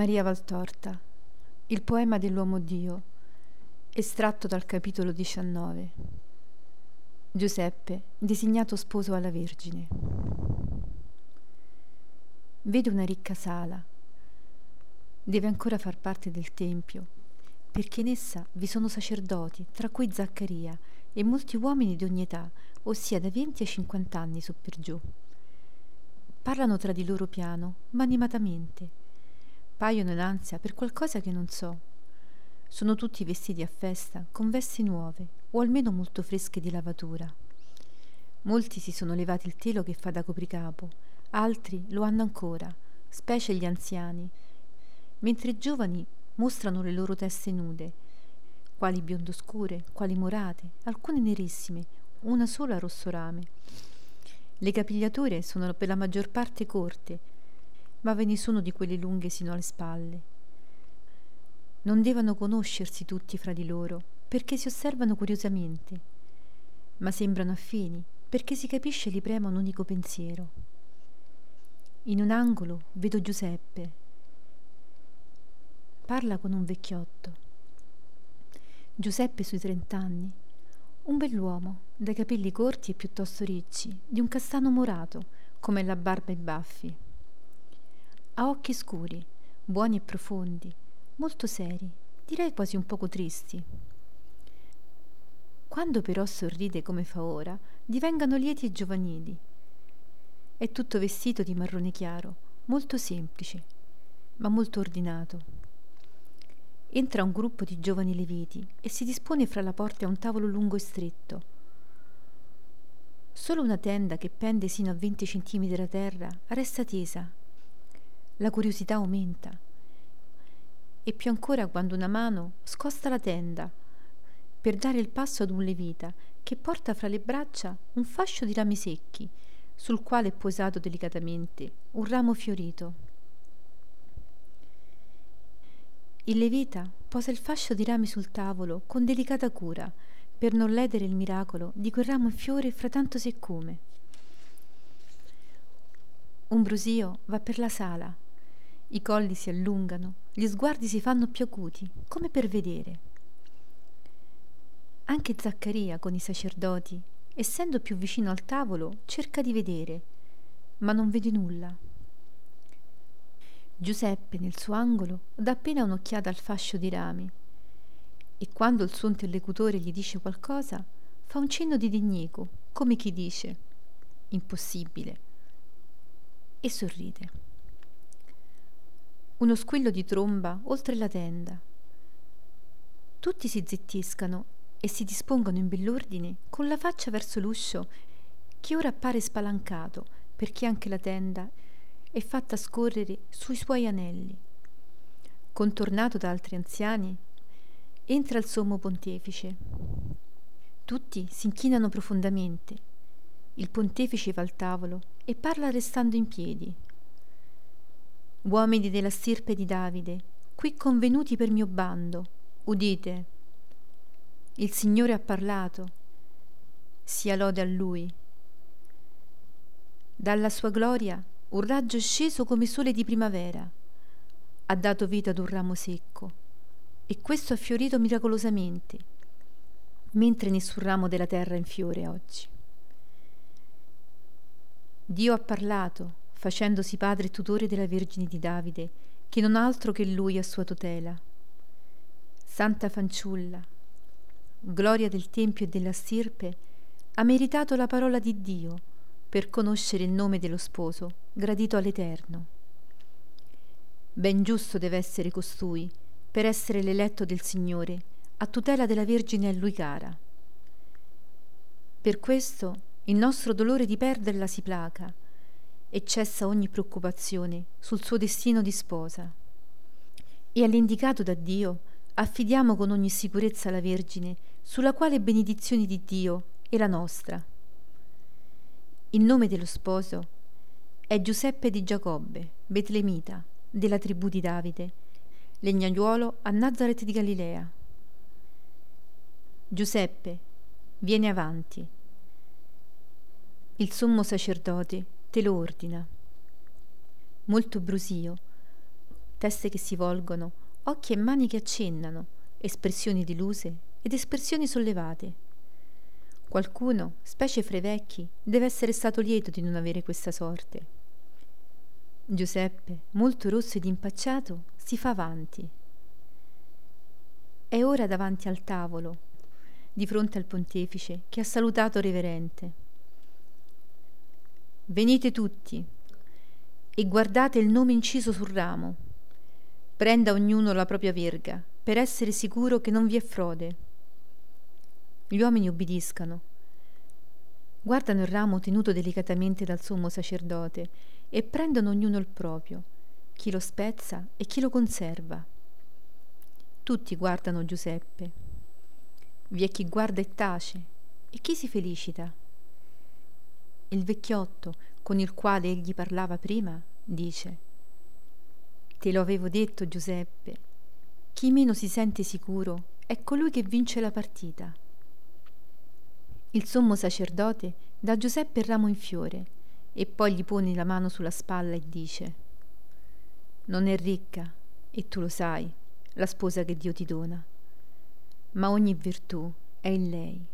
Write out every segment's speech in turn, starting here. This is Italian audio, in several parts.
Maria Valtorta, il poema dell'uomo Dio, estratto dal capitolo 19. Giuseppe, designato sposo alla Vergine. Vede una ricca sala. Deve ancora far parte del Tempio, perché in essa vi sono sacerdoti, tra cui Zaccaria, e molti uomini di ogni età, ossia da 20 a 50 anni su per giù. Parlano tra di loro piano, ma animatamente in ansia per qualcosa che non so. Sono tutti vestiti a festa, con vesti nuove, o almeno molto fresche di lavatura. Molti si sono levati il telo che fa da copricapo, altri lo hanno ancora, specie gli anziani, mentre i giovani mostrano le loro teste nude, quali biondo scure, quali morate, alcune nerissime, una sola rosso rame. Le capigliature sono per la maggior parte corte, ma ve ne sono di quelle lunghe sino alle spalle. Non devono conoscersi tutti fra di loro, perché si osservano curiosamente, ma sembrano affini, perché si capisce li prema un unico pensiero. In un angolo vedo Giuseppe. Parla con un vecchiotto. Giuseppe sui trent'anni, un bell'uomo, dai capelli corti e piuttosto ricci, di un castano morato, come la barba e i baffi. Ha occhi scuri, buoni e profondi, molto seri, direi quasi un poco tristi. Quando però sorride come fa ora, divengano lieti e giovanili. È tutto vestito di marrone chiaro, molto semplice, ma molto ordinato. Entra un gruppo di giovani leviti e si dispone fra la porta e un tavolo lungo e stretto. Solo una tenda che pende sino a 20 centimetri da terra resta tesa la curiosità aumenta. E più ancora quando una mano scosta la tenda per dare il passo ad un levita che porta fra le braccia un fascio di rami secchi, sul quale è posato delicatamente un ramo fiorito. Il levita posa il fascio di rami sul tavolo con delicata cura per non ledere il miracolo di quel ramo in fiore fra tanto siccome. Un brusio va per la sala i colli si allungano, gli sguardi si fanno più acuti, come per vedere. Anche Zaccaria con i sacerdoti, essendo più vicino al tavolo, cerca di vedere, ma non vede nulla. Giuseppe nel suo angolo dà appena un'occhiata al fascio di rami e quando il suo interlocutore gli dice qualcosa fa un cenno di dignico, come chi dice impossibile, e sorride uno squillo di tromba oltre la tenda. Tutti si zittiscano e si dispongono in bell'ordine con la faccia verso l'uscio che ora appare spalancato perché anche la tenda è fatta scorrere sui suoi anelli. Contornato da altri anziani, entra il sommo pontefice. Tutti si inchinano profondamente. Il pontefice va al tavolo e parla restando in piedi, Uomini della stirpe di Davide, qui convenuti per mio bando, udite. Il Signore ha parlato, sia lode a Lui. Dalla sua gloria un raggio è sceso come sole di primavera, ha dato vita ad un ramo secco, e questo ha fiorito miracolosamente, mentre nessun ramo della terra è in fiore oggi. Dio ha parlato, facendosi padre e tutore della Vergine di Davide, che non altro che lui a sua tutela. Santa fanciulla, gloria del Tempio e della stirpe, ha meritato la parola di Dio per conoscere il nome dello sposo, gradito all'Eterno. Ben giusto deve essere costui per essere l'eletto del Signore, a tutela della Vergine a lui cara. Per questo il nostro dolore di perderla si placa, e cessa ogni preoccupazione sul suo destino di sposa. E all'indicato da Dio affidiamo con ogni sicurezza la Vergine, sulla quale benedizione di Dio è la nostra. Il nome dello sposo è Giuseppe di Giacobbe, Betlemita, della tribù di Davide, legnaiuolo a Nazareth di Galilea. Giuseppe, vieni avanti. Il sommo sacerdote te lo ordina. Molto brusio, teste che si volgono, occhi e mani che accennano, espressioni deluse ed espressioni sollevate. Qualcuno, specie fra i vecchi, deve essere stato lieto di non avere questa sorte. Giuseppe, molto rosso ed impacciato, si fa avanti. È ora davanti al tavolo, di fronte al pontefice, che ha salutato reverente. Venite tutti e guardate il nome inciso sul ramo. Prenda ognuno la propria verga, per essere sicuro che non vi è frode. Gli uomini obbediscano. Guardano il ramo tenuto delicatamente dal sommo sacerdote e prendono ognuno il proprio, chi lo spezza e chi lo conserva. Tutti guardano Giuseppe. Vi è chi guarda e tace e chi si felicita. Il vecchiotto con il quale egli parlava prima dice Te lo avevo detto Giuseppe, chi meno si sente sicuro è colui che vince la partita. Il sommo sacerdote dà a Giuseppe il ramo in fiore e poi gli pone la mano sulla spalla e dice Non è ricca, e tu lo sai, la sposa che Dio ti dona. Ma ogni virtù è in lei.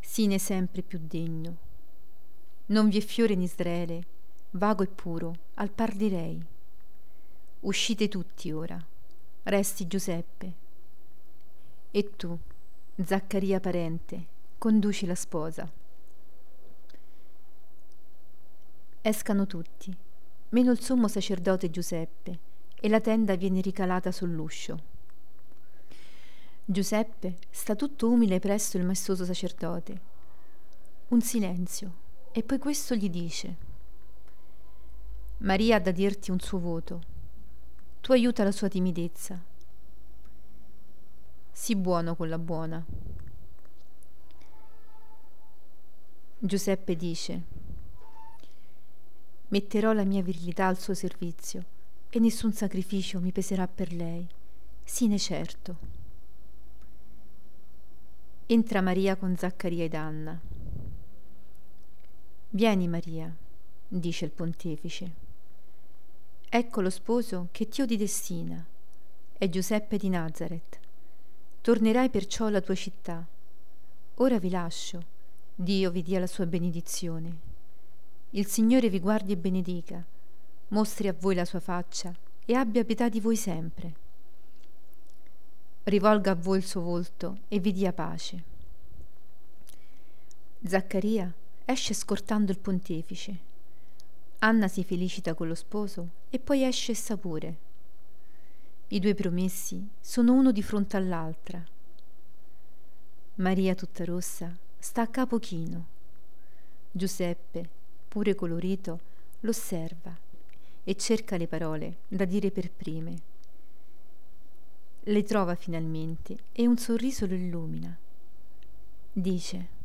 Sine sempre più degno. Non vi è fiore in Israele, vago e puro, al par di lei. Uscite tutti ora. Resti Giuseppe. E tu, Zaccaria parente, conduci la sposa. Escano tutti, meno il sommo sacerdote Giuseppe, e la tenda viene ricalata sull'uscio. Giuseppe sta tutto umile presso il maestoso sacerdote. Un silenzio, e poi questo gli dice: Maria ha da dirti un suo voto. Tu aiuta la sua timidezza. Sii buono con la buona. Giuseppe dice: Metterò la mia virilità al suo servizio e nessun sacrificio mi peserà per lei, sine certo. Entra Maria con Zaccaria ed Anna. Vieni Maria, dice il pontefice. Ecco lo sposo che Dio ti destina, è Giuseppe di Nazareth. Tornerai perciò alla tua città. Ora vi lascio, Dio vi dia la sua benedizione. Il Signore vi guardi e benedica mostri a voi la sua faccia e abbia pietà di voi sempre. Rivolga a voi il suo volto e vi dia pace. Zaccaria esce scortando il pontefice. Anna si felicita con lo sposo e poi esce essa pure. I due promessi sono uno di fronte all'altra. Maria tutta rossa sta a capo chino. Giuseppe, pure colorito, l'osserva e cerca le parole da dire per prime. Le trova finalmente e un sorriso lo illumina. Dice,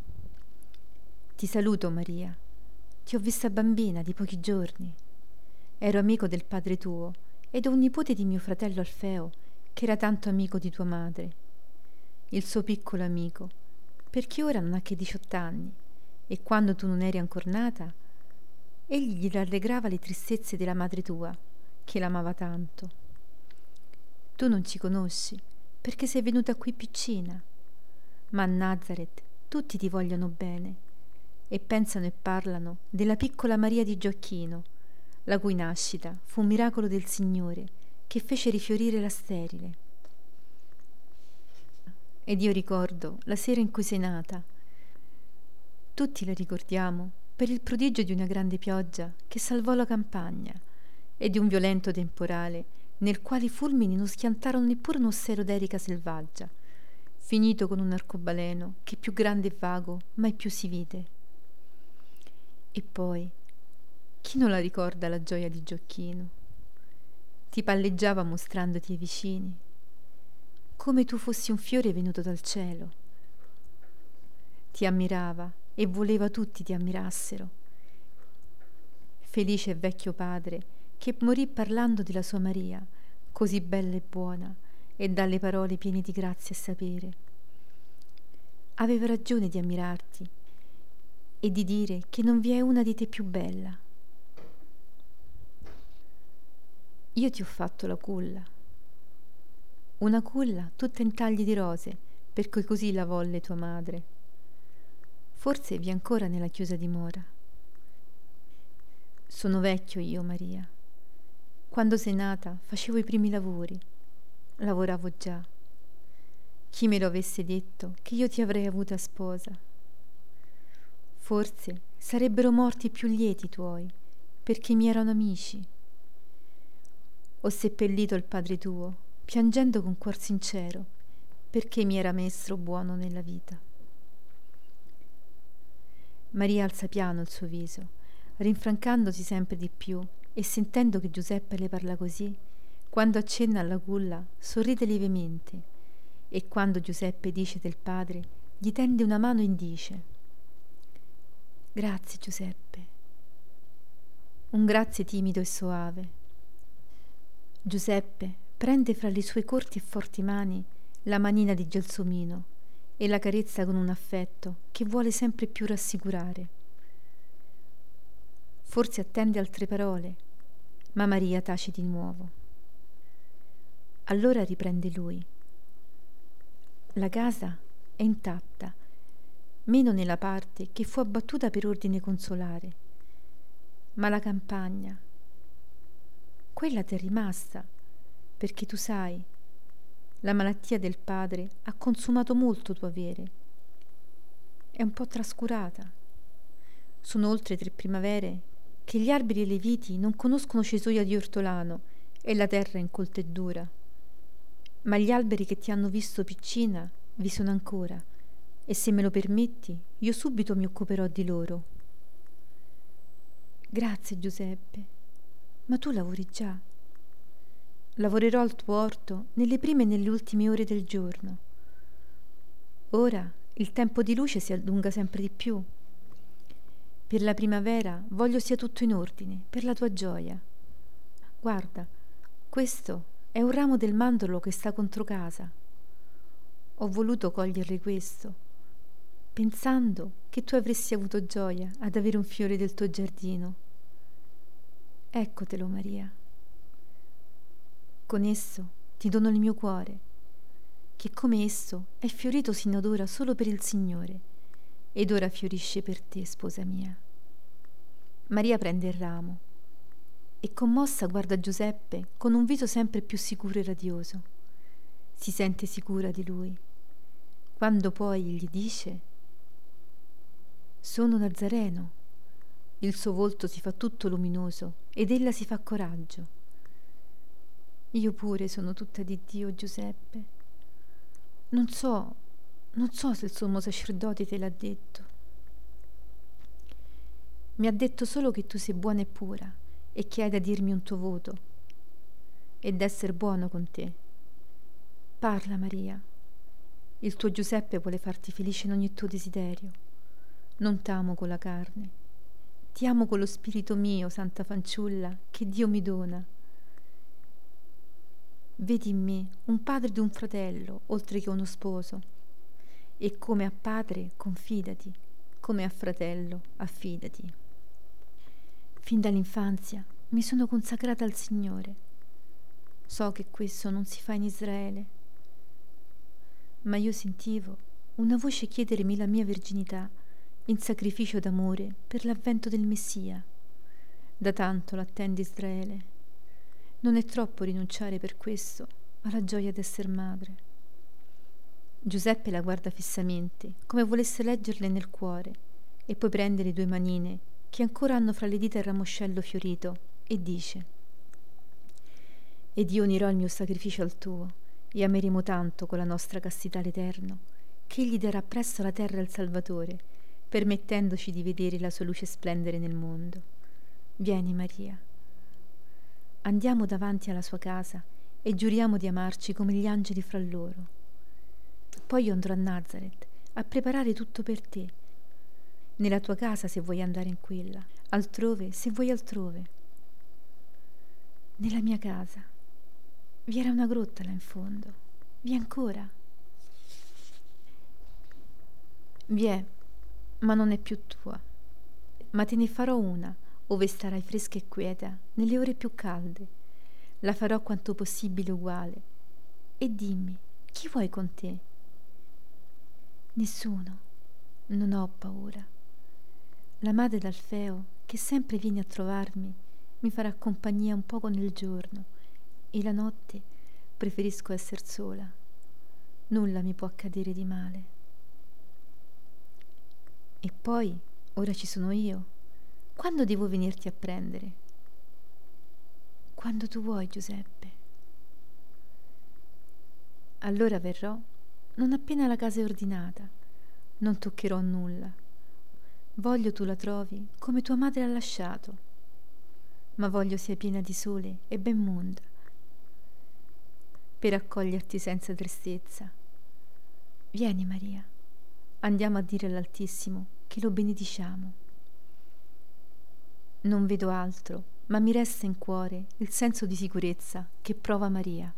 Ti saluto Maria, ti ho vista bambina di pochi giorni. Ero amico del padre tuo ed ho un nipote di mio fratello Alfeo che era tanto amico di tua madre. Il suo piccolo amico, perché ora non ha che diciotto anni e quando tu non eri ancor nata, egli gli rallegrava le tristezze della madre tua, che l'amava tanto. Tu non ci conosci, perché sei venuta qui piccina, ma a Nazareth tutti ti vogliono bene e pensano e parlano della piccola Maria di Gioacchino, la cui nascita fu un miracolo del Signore che fece rifiorire la sterile. Ed io ricordo la sera in cui sei nata. Tutti la ricordiamo per il prodigio di una grande pioggia che salvò la campagna e di un violento temporale nel quale i fulmini non schiantarono neppure un ossero d'erica selvaggia, finito con un arcobaleno che più grande e vago mai più si vide. E poi, chi non la ricorda la gioia di Gioacchino? Ti palleggiava mostrandoti ai vicini, come tu fossi un fiore venuto dal cielo. Ti ammirava e voleva tutti ti ammirassero. Felice e vecchio padre che morì parlando della sua Maria, così bella e buona, e dalle parole piene di grazia e sapere. Aveva ragione di ammirarti e di dire che non vi è una di te più bella. Io ti ho fatto la culla. Una culla tutta in tagli di rose, perché così la volle tua madre. Forse vi ancora nella chiusa dimora. Sono vecchio io, Maria. Quando sei nata facevo i primi lavori. Lavoravo già. Chi me lo avesse detto che io ti avrei avuta sposa? Forse sarebbero morti più lieti tuoi, perché mi erano amici. Ho seppellito il padre tuo, piangendo con cuor sincero, perché mi era messo buono nella vita. Maria alza piano il suo viso, rinfrancandosi sempre di più e sentendo che Giuseppe le parla così, quando accenna alla culla, sorride lievemente e quando Giuseppe dice del padre, gli tende una mano e dice Grazie Giuseppe. Un grazie timido e soave. Giuseppe prende fra le sue corti e forti mani la manina di Gelsomino e la carezza con un affetto che vuole sempre più rassicurare. Forse attende altre parole, ma Maria tace di nuovo. Allora riprende lui. La casa è intatta meno nella parte che fu abbattuta per ordine consolare. Ma la campagna, quella t'è rimasta, perché tu sai, la malattia del padre ha consumato molto tuo avere. È un po' trascurata. Sono oltre tre primavere che gli alberi e le viti non conoscono cesoia di ortolano e la terra è incolta e dura. Ma gli alberi che ti hanno visto piccina vi sono ancora e se me lo permetti, io subito mi occuperò di loro. Grazie Giuseppe, ma tu lavori già. Lavorerò al tuo orto nelle prime e nelle ultime ore del giorno. Ora il tempo di luce si allunga sempre di più. Per la primavera voglio sia tutto in ordine, per la tua gioia. Guarda, questo è un ramo del mandorlo che sta contro casa. Ho voluto coglierle questo pensando che tu avresti avuto gioia ad avere un fiore del tuo giardino. Eccotelo, Maria. Con esso ti dono il mio cuore, che come esso è fiorito sin ad ora solo per il Signore, ed ora fiorisce per te, sposa mia. Maria prende il ramo e commossa guarda Giuseppe con un viso sempre più sicuro e radioso. Si sente sicura di lui. Quando poi gli dice sono Nazareno. Il suo volto si fa tutto luminoso ed ella si fa coraggio. Io pure sono tutta di Dio, Giuseppe. Non so, non so se il sommo sacerdote te l'ha detto. Mi ha detto solo che tu sei buona e pura e che hai da dirmi un tuo voto ed essere buono con te. Parla, Maria. Il tuo Giuseppe vuole farti felice in ogni tuo desiderio. Non t'amo con la carne, ti amo con lo spirito mio, santa fanciulla, che Dio mi dona. Vedi in me un padre di un fratello, oltre che uno sposo, e come a padre confidati, come a fratello affidati. Fin dall'infanzia mi sono consacrata al Signore. So che questo non si fa in Israele, ma io sentivo una voce chiedermi la mia verginità in sacrificio d'amore per l'avvento del Messia. Da tanto l'attende Israele. Non è troppo rinunciare per questo alla gioia d'esser madre. Giuseppe la guarda fissamente, come volesse leggerle nel cuore, e poi prende le due manine, che ancora hanno fra le dita il ramoscello fiorito, e dice Ed io unirò il mio sacrificio al tuo, e ameremo tanto con la nostra castità l'Eterno, che egli darà presto la terra al Salvatore, permettendoci di vedere la sua luce splendere nel mondo. Vieni Maria. Andiamo davanti alla sua casa e giuriamo di amarci come gli angeli fra loro. Poi io andrò a Nazareth a preparare tutto per te. Nella tua casa se vuoi andare in quella, altrove se vuoi altrove. Nella mia casa vi era una grotta là in fondo. Vi è ancora. Vi è ma non è più tua. Ma te ne farò una, ove starai fresca e quieta, nelle ore più calde. la farò quanto possibile uguale. E dimmi, chi vuoi con te? Nessuno, non ho paura. La madre d'Alfeo, che sempre viene a trovarmi, mi farà compagnia un poco nel giorno e la notte preferisco essere sola. Nulla mi può accadere di male. E poi, ora ci sono io. Quando devo venirti a prendere? Quando tu vuoi, Giuseppe. Allora verrò, non appena la casa è ordinata. Non toccherò nulla. Voglio tu la trovi come tua madre ha lasciato, ma voglio sia piena di sole e ben monda, per accoglierti senza tristezza. Vieni Maria, andiamo a dire all'Altissimo che lo benediciamo. Non vedo altro, ma mi resta in cuore il senso di sicurezza che prova Maria.